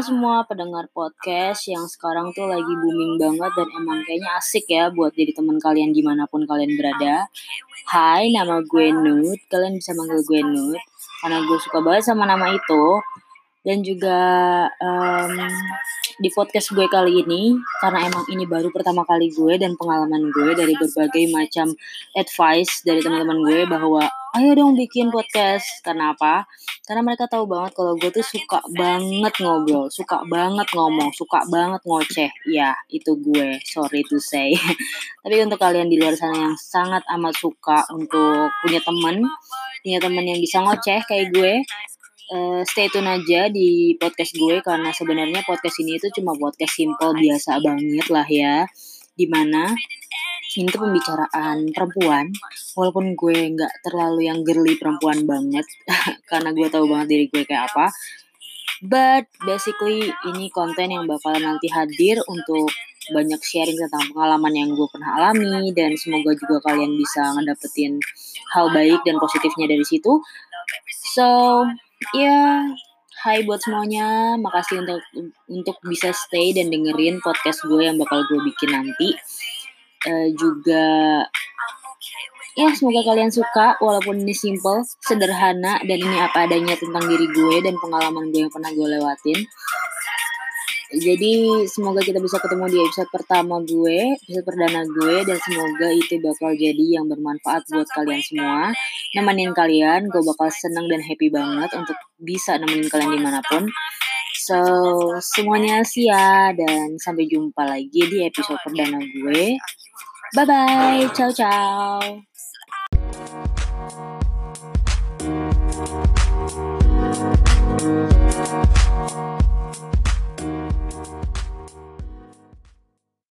semua pendengar podcast yang sekarang tuh lagi booming banget dan emang kayaknya asik ya buat jadi teman kalian di mana pun kalian berada. Hai, nama gue Nut. Kalian bisa manggil gue Nut karena gue suka banget sama nama itu. Dan juga um, di podcast gue kali ini karena emang ini baru pertama kali gue dan pengalaman gue dari berbagai macam advice dari teman-teman gue bahwa ayo dong bikin podcast. karena apa? Karena mereka tahu banget kalau gue tuh suka banget ngobrol suka banget ngomong suka banget ngoceh. Ya itu gue. Sorry to say. Tapi untuk kalian di luar sana yang sangat amat suka untuk punya temen punya temen yang bisa ngoceh kayak gue uh, stay tune aja di podcast gue karena sebenarnya podcast ini itu cuma podcast simple biasa banget lah ya. Di mana ini tuh pembicaraan perempuan. Walaupun gue nggak terlalu yang girly perempuan banget karena gue tahu banget diri gue kayak apa. But basically ini konten yang bakal nanti hadir untuk banyak sharing tentang pengalaman yang gue pernah alami dan semoga juga kalian bisa ngedapetin hal baik dan positifnya dari situ. So ya Hai buat semuanya, makasih untuk untuk bisa stay dan dengerin podcast gue yang bakal gue bikin nanti. Uh, juga ya semoga kalian suka walaupun ini simple, sederhana dan ini apa adanya tentang diri gue dan pengalaman gue yang pernah gue lewatin. Jadi semoga kita bisa ketemu di episode pertama gue, episode perdana gue, dan semoga itu bakal jadi yang bermanfaat buat kalian semua. Nemenin kalian, gue bakal seneng dan happy banget untuk bisa nemenin kalian di mana pun. So, semuanya sih ya, dan sampai jumpa lagi di episode perdana gue. 拜拜，ciao。